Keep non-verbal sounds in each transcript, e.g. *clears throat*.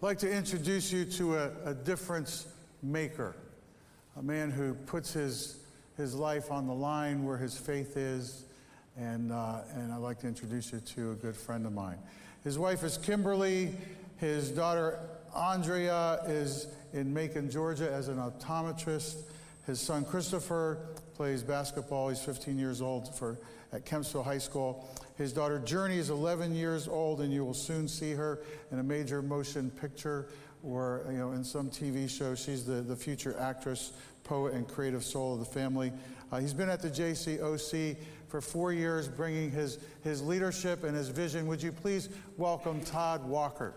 I'd like to introduce you to a, a difference maker, a man who puts his, his life on the line where his faith is. And, uh, and I'd like to introduce you to a good friend of mine. His wife is Kimberly. His daughter Andrea is in Macon, Georgia, as an optometrist. His son Christopher plays basketball. He's 15 years old for, at Kempsville High School. His daughter Journey is 11 years old, and you will soon see her in a major motion picture or you know in some TV show. She's the, the future actress, poet, and creative soul of the family. Uh, he's been at the JCOC for four years, bringing his, his leadership and his vision. Would you please welcome Todd Walker?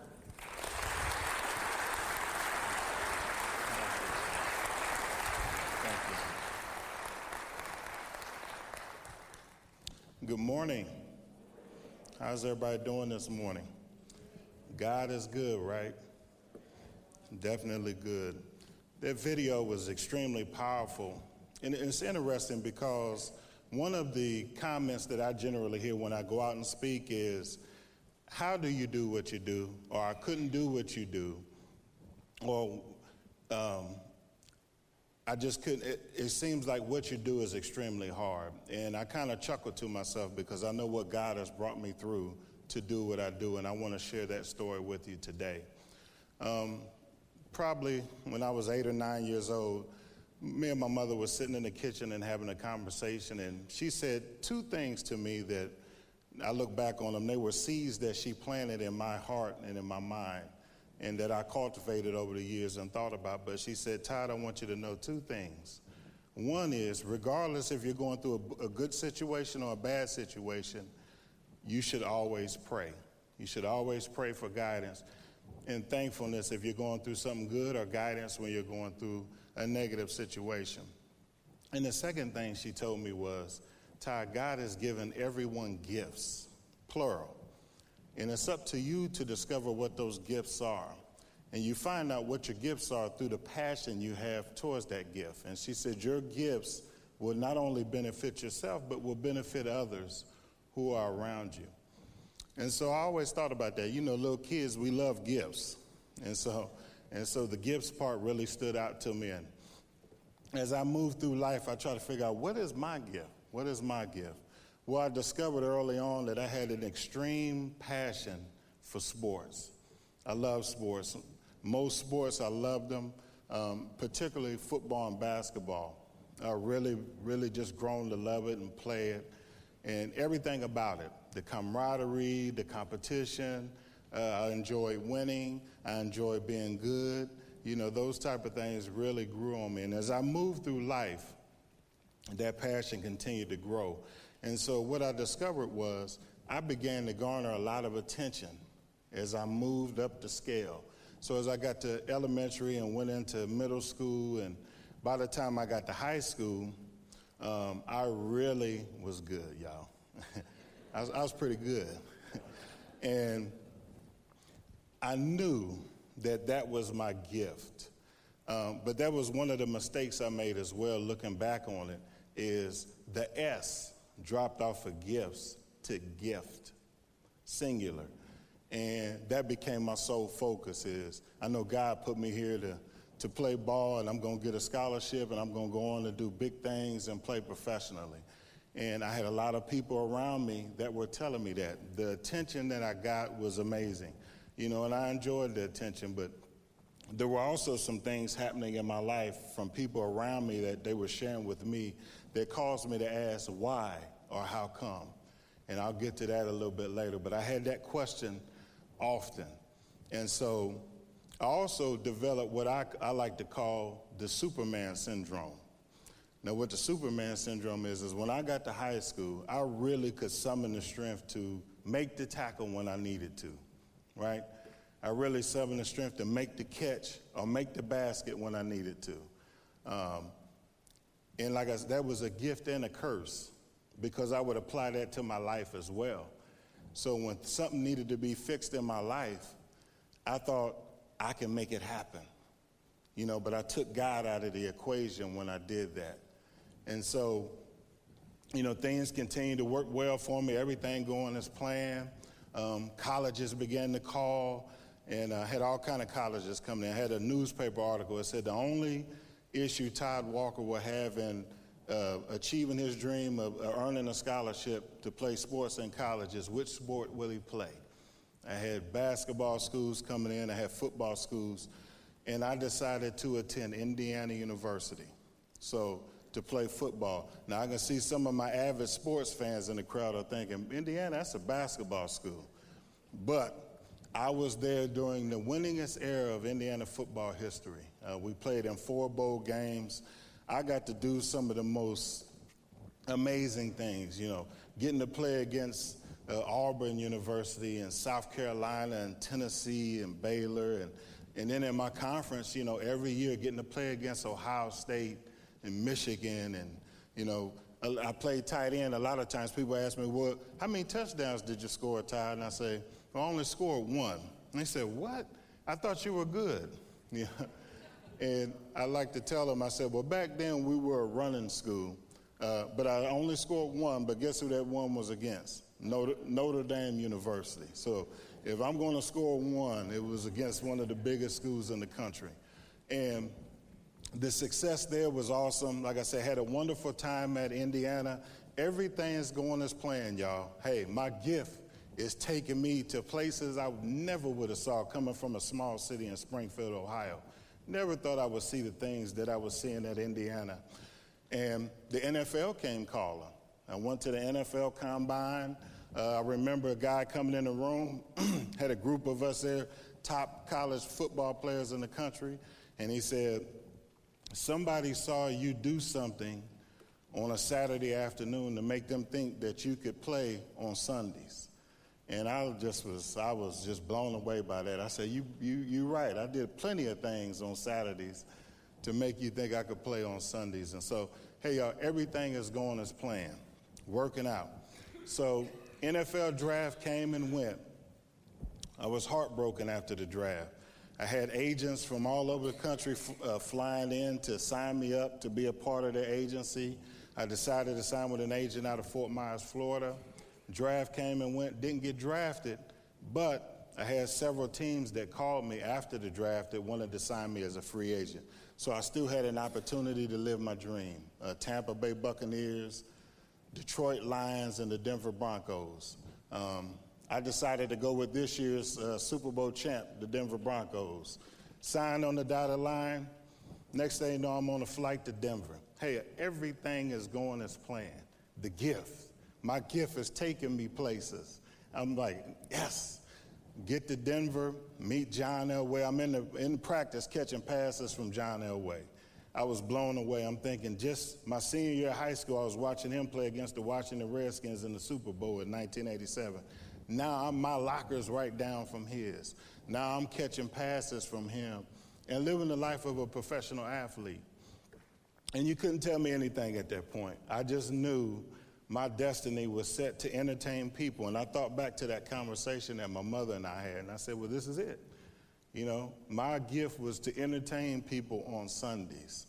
Good morning. How's everybody doing this morning? God is good, right? Definitely good. That video was extremely powerful. And it's interesting because one of the comments that I generally hear when I go out and speak is, How do you do what you do? Or I couldn't do what you do. Or um, I just couldn't. It, it, seems like what you do is extremely hard. And I kind of chuckle to myself because I know what God has brought me through to do what I do. And I want to share that story with you today. Um, probably when I was eight or nine years old, me and my mother were sitting in the kitchen and having a conversation. And she said two things to me that I look back on them. They were seeds that she planted in my heart and in my mind and that I cultivated over the years and thought about. But she said, Todd, I want you to know two things. One is, regardless if you're going through a, a good situation or a bad situation, you should always pray. You should always pray for guidance and thankfulness if you're going through something good or guidance when you're going through a negative situation. And the second thing she told me was, Todd, God has given everyone gifts, plural. And it's up to you to discover what those gifts are. And you find out what your gifts are through the passion you have towards that gift. And she said, Your gifts will not only benefit yourself, but will benefit others who are around you. And so I always thought about that. You know, little kids, we love gifts. And so, and so the gifts part really stood out to me. And as I move through life, I try to figure out what is my gift? What is my gift? Well, I discovered early on that I had an extreme passion for sports. I love sports. Most sports, I love them, um, particularly football and basketball. I really, really just grown to love it and play it and everything about it the camaraderie, the competition. Uh, I enjoy winning, I enjoy being good. You know, those type of things really grew on me. And as I moved through life, that passion continued to grow. And so what I discovered was I began to garner a lot of attention as I moved up the scale. So as I got to elementary and went into middle school, and by the time I got to high school, um, I really was good, y'all. *laughs* I, was, I was pretty good. *laughs* and I knew that that was my gift. Um, but that was one of the mistakes I made as well, looking back on it, is the S dropped off of gifts to gift, singular. And that became my sole focus is I know God put me here to, to play ball and I'm going to get a scholarship and I'm going to go on to do big things and play professionally. And I had a lot of people around me that were telling me that. The attention that I got was amazing. You know, and I enjoyed the attention, but there were also some things happening in my life from people around me that they were sharing with me that caused me to ask why or how come. And I'll get to that a little bit later. But I had that question often. And so I also developed what I, I like to call the Superman syndrome. Now, what the Superman syndrome is, is when I got to high school, I really could summon the strength to make the tackle when I needed to, right? I really summoned the strength to make the catch or make the basket when I needed to. Um, and like I said, that was a gift and a curse because I would apply that to my life as well. So when something needed to be fixed in my life, I thought I can make it happen. You know, but I took God out of the equation when I did that. And so, you know, things continued to work well for me, everything going as planned. Um, colleges began to call, and I had all kind of colleges coming in. I had a newspaper article. that said the only issue Todd Walker will have in uh, achieving his dream of uh, earning a scholarship to play sports in college is which sport will he play? I had basketball schools coming in, I had football schools, and I decided to attend Indiana University. So to play football. Now I can see some of my avid sports fans in the crowd are thinking, Indiana, that's a basketball school. But I was there during the winningest era of Indiana football history. Uh, we played in four bowl games. I got to do some of the most amazing things, you know, getting to play against uh, Auburn University and South Carolina and Tennessee and Baylor. And, and then in my conference, you know, every year getting to play against Ohio State and Michigan. And, you know, I played tight end. A lot of times people ask me, well, how many touchdowns did you score, Todd? And I say, well, I only scored one. And they said, what? I thought you were good. *laughs* Yeah. And I like to tell them, I said, well, back then we were a running school, uh, but I only scored one, but guess who that one was against? Notre, Notre Dame University. So if I'm going to score one, it was against one of the biggest schools in the country. And the success there was awesome. Like I said, had a wonderful time at Indiana. Everything's going as planned, y'all. Hey, my gift is taking me to places I never would have saw coming from a small city in Springfield, Ohio. Never thought I would see the things that I was seeing at Indiana. And the NFL came calling. I went to the NFL combine. Uh, I remember a guy coming in the room, *clears throat* had a group of us there, top college football players in the country, and he said, Somebody saw you do something on a Saturday afternoon to make them think that you could play on Sundays. And I just was, I was just blown away by that. I said, you, you, you're right. I did plenty of things on Saturdays to make you think I could play on Sundays. And so, hey, y'all, everything is going as planned, working out. So NFL draft came and went. I was heartbroken after the draft. I had agents from all over the country uh, flying in to sign me up to be a part of their agency. I decided to sign with an agent out of Fort Myers, Florida. Draft came and went, didn't get drafted, but I had several teams that called me after the draft that wanted to sign me as a free agent. So I still had an opportunity to live my dream. Uh, Tampa Bay Buccaneers, Detroit Lions and the Denver Broncos. Um, I decided to go with this year's uh, Super Bowl champ, the Denver Broncos. Signed on the dotted line. Next thing you know, I'm on a flight to Denver. Hey, everything is going as planned. The gift. My gift is taking me places. I'm like, yes. Get to Denver, meet John Elway. I'm in, the, in practice catching passes from John Elway. I was blown away. I'm thinking just my senior year of high school, I was watching him play against the Washington Redskins in the Super Bowl in 1987. Now I'm, my locker's right down from his. Now I'm catching passes from him and living the life of a professional athlete. And you couldn't tell me anything at that point. I just knew my destiny was set to entertain people. And I thought back to that conversation that my mother and I had, and I said, well, this is it. You know, my gift was to entertain people on Sundays.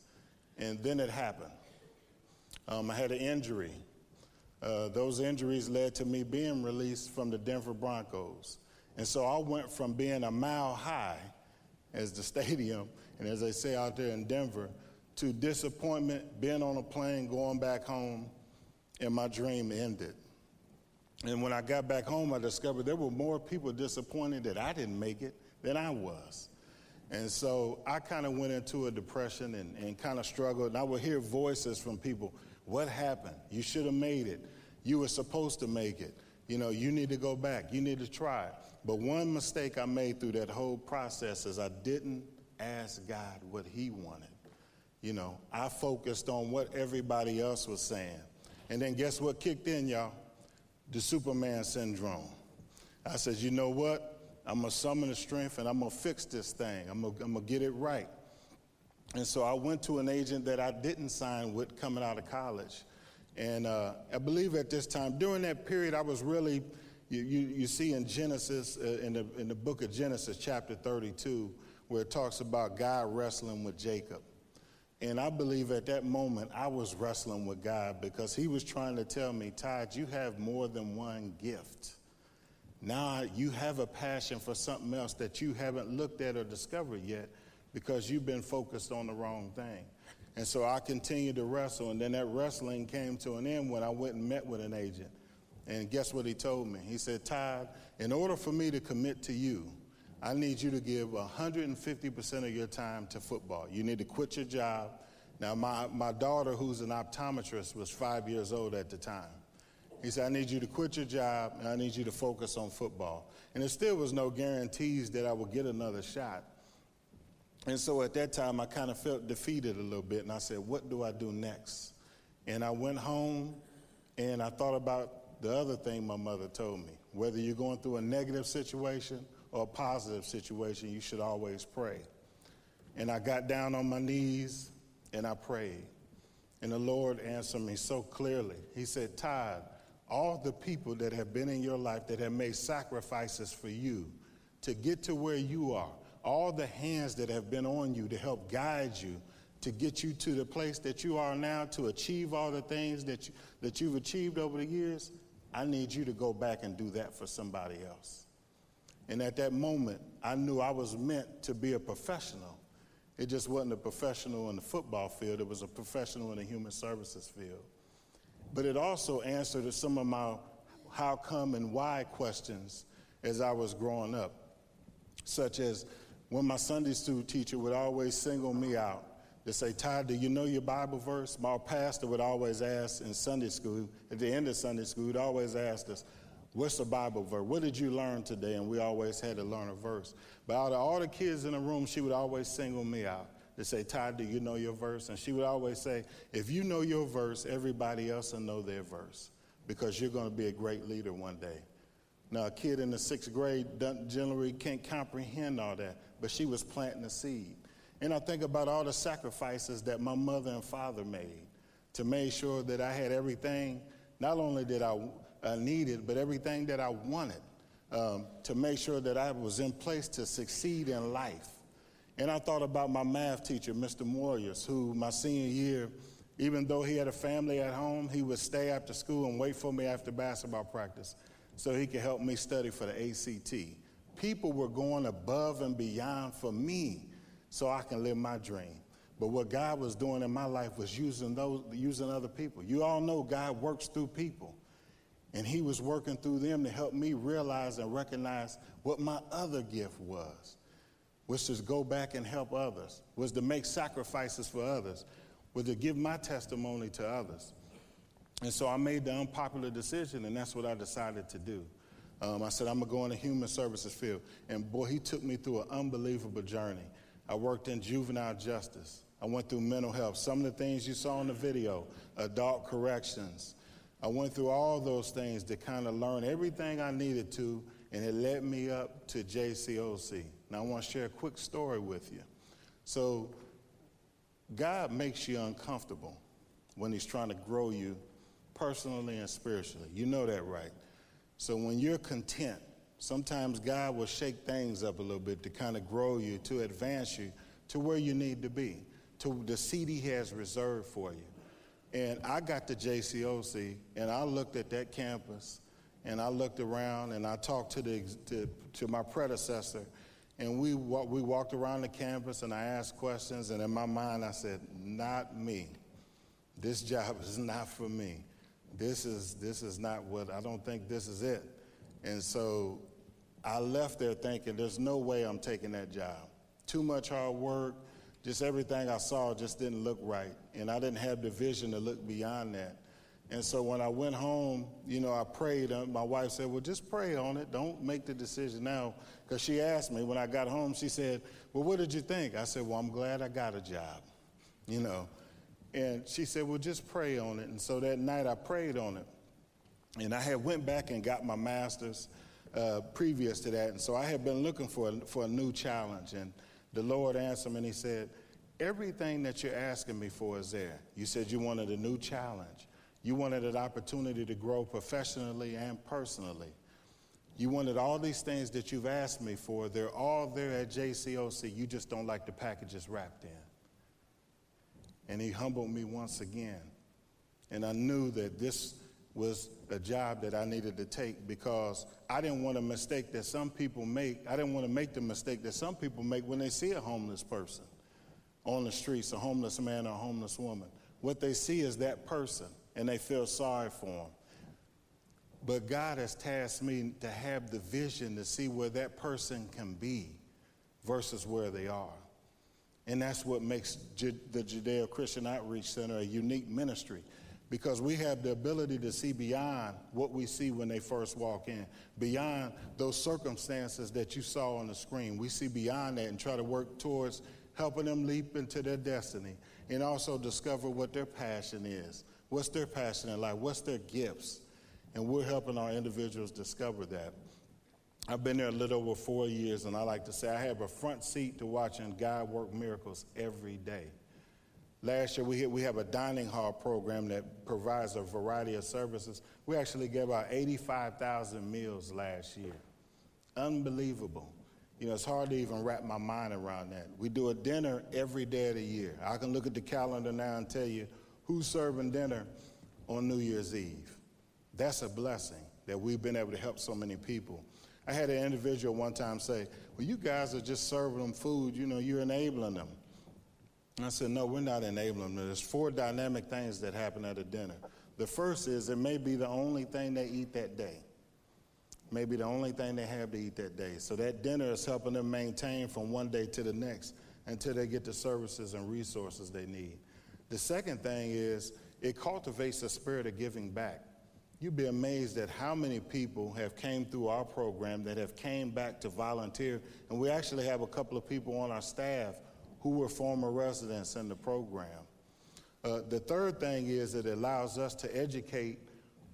And then it happened. Um, I had an injury. Uh, those injuries led to me being released from the Denver Broncos. And so I went from being a mile high as the *laughs* stadium, and as they say out there in Denver, to disappointment, being on a plane, going back home, and my dream ended. And when I got back home, I discovered there were more people disappointed that I didn't make it than I was. And so I kind of went into a depression and, and kind of struggled. And I would hear voices from people What happened? You should have made it. You were supposed to make it. You know, you need to go back. You need to try. But one mistake I made through that whole process is I didn't ask God what He wanted. You know, I focused on what everybody else was saying. And then guess what kicked in, y'all? The Superman syndrome. I said, you know what? I'm going to summon the strength and I'm going to fix this thing. I'm going to get it right. And so I went to an agent that I didn't sign with coming out of college. And uh, I believe at this time, during that period, I was really, you, you, you see in Genesis, uh, in, the, in the book of Genesis, chapter 32, where it talks about God wrestling with Jacob. And I believe at that moment, I was wrestling with God because he was trying to tell me, Todd, you have more than one gift. Now you have a passion for something else that you haven't looked at or discovered yet because you've been focused on the wrong thing. And so I continued to wrestle, and then that wrestling came to an end when I went and met with an agent. And guess what he told me? He said, Todd, in order for me to commit to you, I need you to give 150% of your time to football. You need to quit your job. Now, my, my daughter, who's an optometrist, was five years old at the time. He said, I need you to quit your job and I need you to focus on football. And there still was no guarantees that I would get another shot. And so at that time, I kind of felt defeated a little bit. And I said, What do I do next? And I went home and I thought about the other thing my mother told me. Whether you're going through a negative situation or a positive situation, you should always pray. And I got down on my knees and I prayed. And the Lord answered me so clearly. He said, Todd, all the people that have been in your life that have made sacrifices for you to get to where you are, all the hands that have been on you to help guide you to get you to the place that you are now, to achieve all the things that, you, that you've achieved over the years, I need you to go back and do that for somebody else. And at that moment, I knew I was meant to be a professional. It just wasn't a professional in the football field, it was a professional in the human services field. But it also answered some of my how come and why questions as I was growing up, such as when my Sunday school teacher would always single me out to say, Todd, do you know your Bible verse? My pastor would always ask in Sunday school, at the end of Sunday school, he'd always ask us, What's the Bible verse? What did you learn today? And we always had to learn a verse. But out of all the kids in the room, she would always single me out to say, Todd, do you know your verse? And she would always say, If you know your verse, everybody else will know their verse because you're going to be a great leader one day. Now, a kid in the sixth grade generally can't comprehend all that, but she was planting a seed. And I think about all the sacrifices that my mother and father made to make sure that I had everything, not only did I uh, needed, but everything that I wanted um, to make sure that I was in place to succeed in life. And I thought about my math teacher, Mr. Morius, who my senior year, even though he had a family at home, he would stay after school and wait for me after basketball practice so he could help me study for the ACT. People were going above and beyond for me so I can live my dream. But what God was doing in my life was using those using other people. You all know God works through people. And he was working through them to help me realize and recognize what my other gift was, was to go back and help others, was to make sacrifices for others, was to give my testimony to others. And so I made the unpopular decision, and that's what I decided to do. Um, I said, I'm going to go in the human services field. And boy, he took me through an unbelievable journey. I worked in juvenile justice. I went through mental health. Some of the things you saw in the video, adult corrections, I went through all those things to kind of learn everything I needed to, and it led me up to JCOC. Now, I want to share a quick story with you. So, God makes you uncomfortable when He's trying to grow you personally and spiritually. You know that, right? So, when you're content, sometimes God will shake things up a little bit to kind of grow you, to advance you to where you need to be, to the seat He has reserved for you. And I got to JCOC and I looked at that campus and I looked around and I talked to, the, to, to my predecessor and we, we walked around the campus and I asked questions and in my mind I said, not me. This job is not for me. This is, this is not what, I don't think this is it. And so I left there thinking there's no way I'm taking that job. Too much hard work, just everything I saw just didn't look right. And I didn't have the vision to look beyond that. And so when I went home, you know, I prayed. Uh, my wife said, Well, just pray on it. Don't make the decision now. Because she asked me when I got home, she said, Well, what did you think? I said, Well, I'm glad I got a job, you know. And she said, Well, just pray on it. And so that night I prayed on it. And I had went back and got my master's uh, previous to that. And so I had been looking for a, for a new challenge. And the Lord answered me and He said, Everything that you're asking me for is there. You said you wanted a new challenge. You wanted an opportunity to grow professionally and personally. You wanted all these things that you've asked me for. They're all there at JCOC. You just don't like the packages wrapped in. And he humbled me once again. And I knew that this, was a job that I needed to take because I didn't want a mistake that some people make. I didn't want to make the mistake that some people make when they see a homeless person on the streets, a homeless man or a homeless woman. What they see is that person and they feel sorry for him. But God has tasked me to have the vision to see where that person can be versus where they are. And that's what makes the Judeo Christian Outreach Center a unique ministry because we have the ability to see beyond what we see when they first walk in, beyond those circumstances that you saw on the screen. We see beyond that and try to work towards helping them leap into their destiny and also discover what their passion is. What's their passion in life? What's their gifts? And we're helping our individuals discover that. I've been there a little over four years, and I like to say I have a front seat to watching God work miracles every day. Last year, we, we have a dining hall program that provides a variety of services. We actually gave out 85,000 meals last year. Unbelievable. You know, it's hard to even wrap my mind around that. We do a dinner every day of the year. I can look at the calendar now and tell you who's serving dinner on New Year's Eve. That's a blessing that we've been able to help so many people. I had an individual one time say, Well, you guys are just serving them food, you know, you're enabling them. And I said, No, we're not enabling them. There's four dynamic things that happen at a dinner. The first is it may be the only thing they eat that day, maybe the only thing they have to eat that day. So that dinner is helping them maintain from one day to the next until they get the services and resources they need. The second thing is it cultivates a spirit of giving back. You'd be amazed at how many people have came through our program that have came back to volunteer. And we actually have a couple of people on our staff who were former residents in the program. Uh, the third thing is it allows us to educate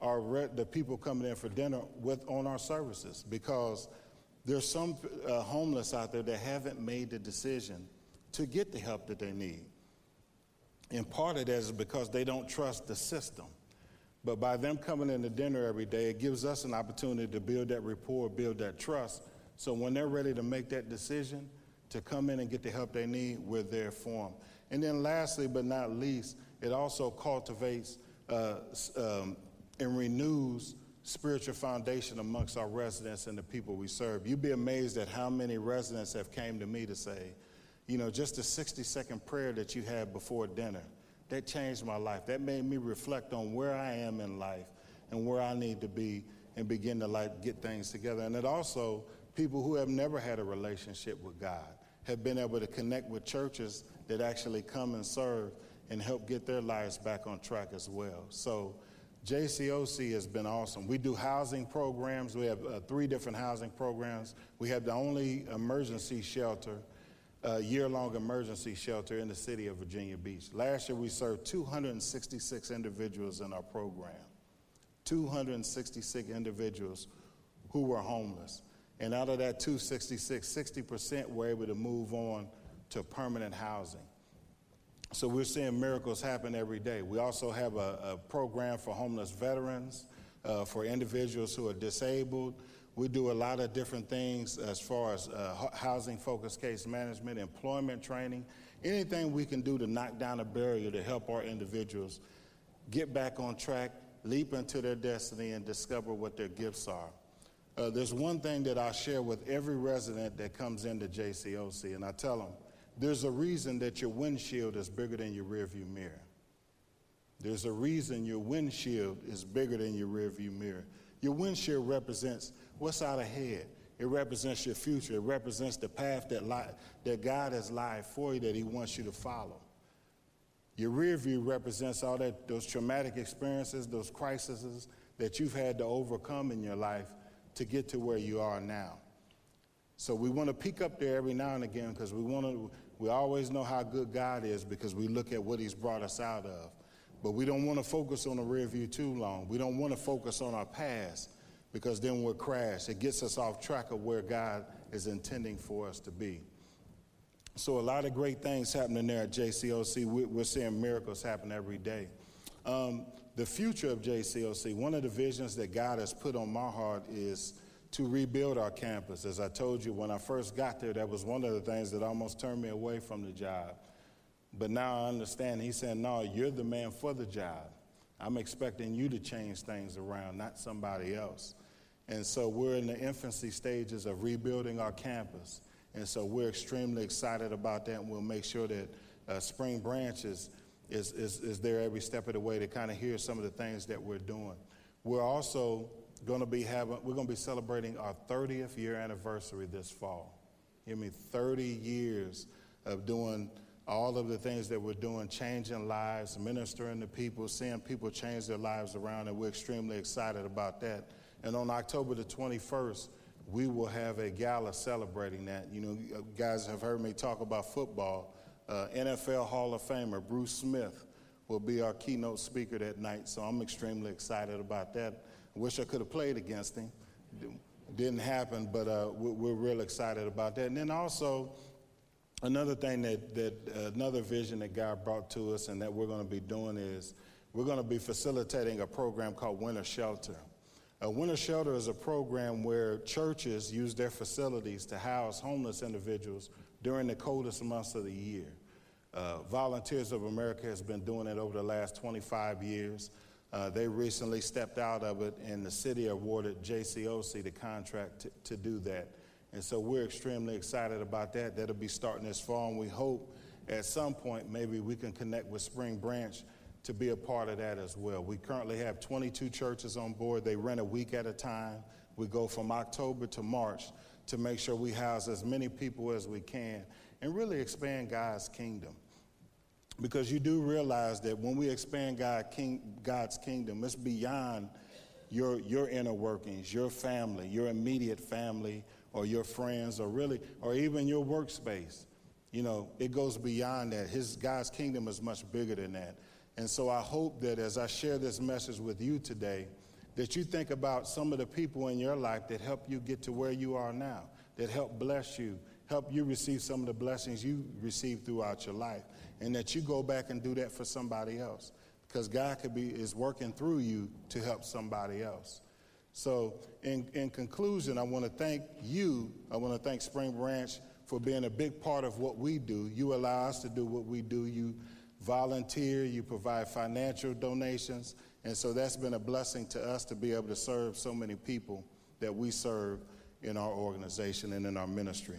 our re- the people coming in for dinner with on our services because there's some uh, homeless out there that haven't made the decision to get the help that they need. And part of that is because they don't trust the system. But by them coming in to dinner every day, it gives us an opportunity to build that rapport, build that trust. So when they're ready to make that decision to come in and get the help they need, we're there for them. And then lastly, but not least, it also cultivates uh, um, and renews spiritual foundation amongst our residents and the people we serve. You'd be amazed at how many residents have came to me to say, you know, just a 60 second prayer that you had before dinner that changed my life. That made me reflect on where I am in life and where I need to be and begin to like get things together. And it also, people who have never had a relationship with God have been able to connect with churches that actually come and serve and help get their lives back on track as well. So JCOC has been awesome. We do housing programs. We have uh, three different housing programs. We have the only emergency shelter a year-long emergency shelter in the city of Virginia Beach. Last year, we served 266 individuals in our program. 266 individuals who were homeless. And out of that 266, 60% were able to move on to permanent housing. So we're seeing miracles happen every day. We also have a, a program for homeless veterans, uh, for individuals who are disabled, we do a lot of different things as far as uh, housing focused case management, employment training, anything we can do to knock down a barrier to help our individuals get back on track, leap into their destiny, and discover what their gifts are. Uh, there's one thing that I share with every resident that comes into JCOC, and I tell them there's a reason that your windshield is bigger than your rearview mirror. There's a reason your windshield is bigger than your rearview mirror. Your windshield represents what's out ahead. It represents your future. It represents the path that, lie, that God has laid for you that He wants you to follow. Your rear view represents all that those traumatic experiences, those crises that you've had to overcome in your life to get to where you are now. So we want to peek up there every now and again because we want to. We always know how good God is because we look at what He's brought us out of. But we don't want to focus on the rear view too long. We don't want to focus on our past because then we'll crash. It gets us off track of where God is intending for us to be. So, a lot of great things happening there at JCOC. We're seeing miracles happen every day. Um, the future of JCOC, one of the visions that God has put on my heart is to rebuild our campus. As I told you, when I first got there, that was one of the things that almost turned me away from the job. But now I understand. He said, No, you're the man for the job I'm expecting you to change things around, not somebody else. And so we're in the infancy stages of rebuilding our campus. And so we're extremely excited about that, and we'll make sure that uh, Spring Branch is, is, is, is there every step of the way to kind of hear some of the things that we're doing. We're also going to be having, we're going to be celebrating our 30th year anniversary this fall. Hear me, 30 years of doing all of the things that we're doing, changing lives, ministering to people, seeing people change their lives around, and we're extremely excited about that. And on October the 21st, we will have a gala celebrating that. You know, you guys have heard me talk about football. Uh, NFL Hall of Famer Bruce Smith will be our keynote speaker that night, so I'm extremely excited about that. Wish I could have played against him. Didn't happen, but uh, we're, we're real excited about that. And then also, another thing that, that uh, another vision that God brought to us and that we're going to be doing is we're going to be facilitating a program called Winter Shelter. A winter shelter is a program where churches use their facilities to house homeless individuals during the coldest months of the year. Uh, Volunteers of America has been doing it over the last 25 years. Uh, they recently stepped out of it, and the city awarded JCOC the contract to, to do that. And so we're extremely excited about that. That'll be starting this fall, and we hope at some point maybe we can connect with Spring Branch to be a part of that as well. We currently have 22 churches on board. They rent a week at a time. We go from October to March to make sure we house as many people as we can and really expand God's kingdom. Because you do realize that when we expand God, king, God's kingdom, it's beyond your, your inner workings, your family, your immediate family, or your friends, or really, or even your workspace. You know, it goes beyond that. His God's kingdom is much bigger than that. And so I hope that as I share this message with you today, that you think about some of the people in your life that help you get to where you are now, that help bless you, help you receive some of the blessings you received throughout your life, and that you go back and do that for somebody else. Because God could be is working through you to help somebody else. So, in, in conclusion, I want to thank you. I want to thank Spring Branch for being a big part of what we do. You allow us to do what we do. You volunteer, you provide financial donations. And so that's been a blessing to us to be able to serve so many people that we serve in our organization and in our ministry.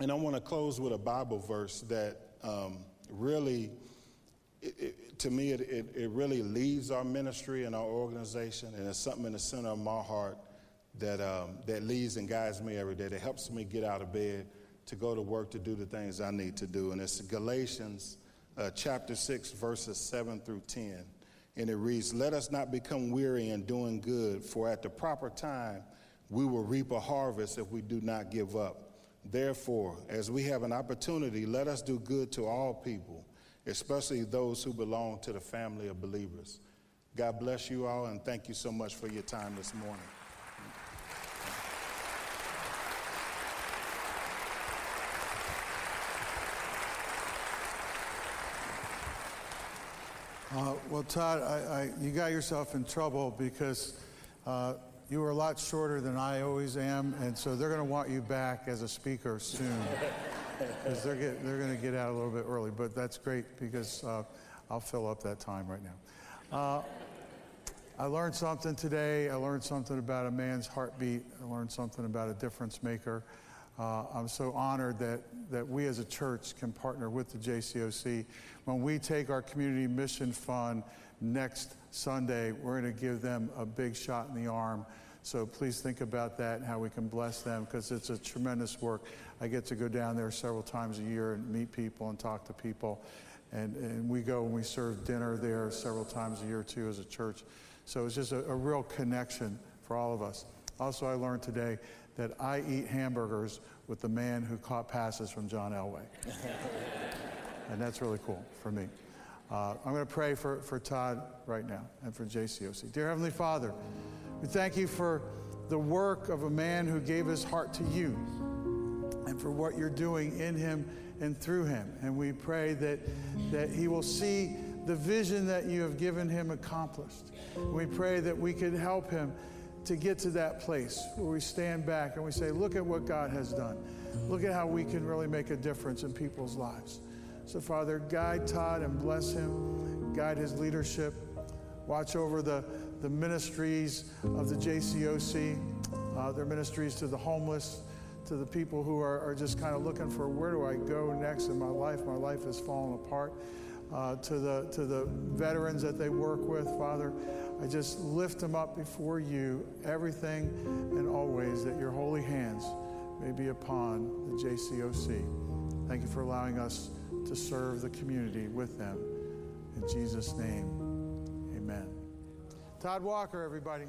And I want to close with a Bible verse that um, really, it, it, to me, it, it, really leads our ministry and our organization, and it's something in the center of my heart that, um, that leads and guides me every day, that helps me get out of bed to go to work to do the things I need to do. And it's Galatians uh, chapter 6, verses 7 through 10. And it reads, Let us not become weary in doing good, for at the proper time we will reap a harvest if we do not give up. Therefore, as we have an opportunity, let us do good to all people, especially those who belong to the family of believers. God bless you all, and thank you so much for your time this morning. Uh, well, Todd, I, I, you got yourself in trouble because uh, you were a lot shorter than I always am, and so they're going to want you back as a speaker soon *laughs* because they're, they're going to get out a little bit early. But that's great because uh, I'll fill up that time right now. Uh, I learned something today. I learned something about a man's heartbeat. I learned something about a difference maker. Uh, I'm so honored that, that we as a church can partner with the JCOC. When we take our community mission fund next Sunday, we're going to give them a big shot in the arm. So please think about that and how we can bless them because it's a tremendous work. I get to go down there several times a year and meet people and talk to people. And, and we go and we serve dinner there several times a year too as a church. So it's just a, a real connection for all of us. Also, I learned today that I eat hamburgers with the man who caught passes from John Elway. *laughs* and that's really cool for me. Uh, I'm going to pray for, for Todd right now and for JCOC. Dear Heavenly Father, we thank you for the work of a man who gave his heart to you and for what you're doing in him and through him. And we pray that, that he will see the vision that you have given him accomplished. We pray that we could help him to get to that place where we stand back and we say, look at what God has done. Look at how we can really make a difference in people's lives. So, Father, guide Todd and bless him, guide his leadership. Watch over the, the ministries of the JCOC, uh, their ministries to the homeless, to the people who are, are just kind of looking for where do I go next in my life? My life has fallen apart. Uh, to, the, to the veterans that they work with, Father, I just lift them up before you, everything and always, that your holy hands may be upon the JCOC. Thank you for allowing us to serve the community with them. In Jesus' name, amen. Todd Walker, everybody.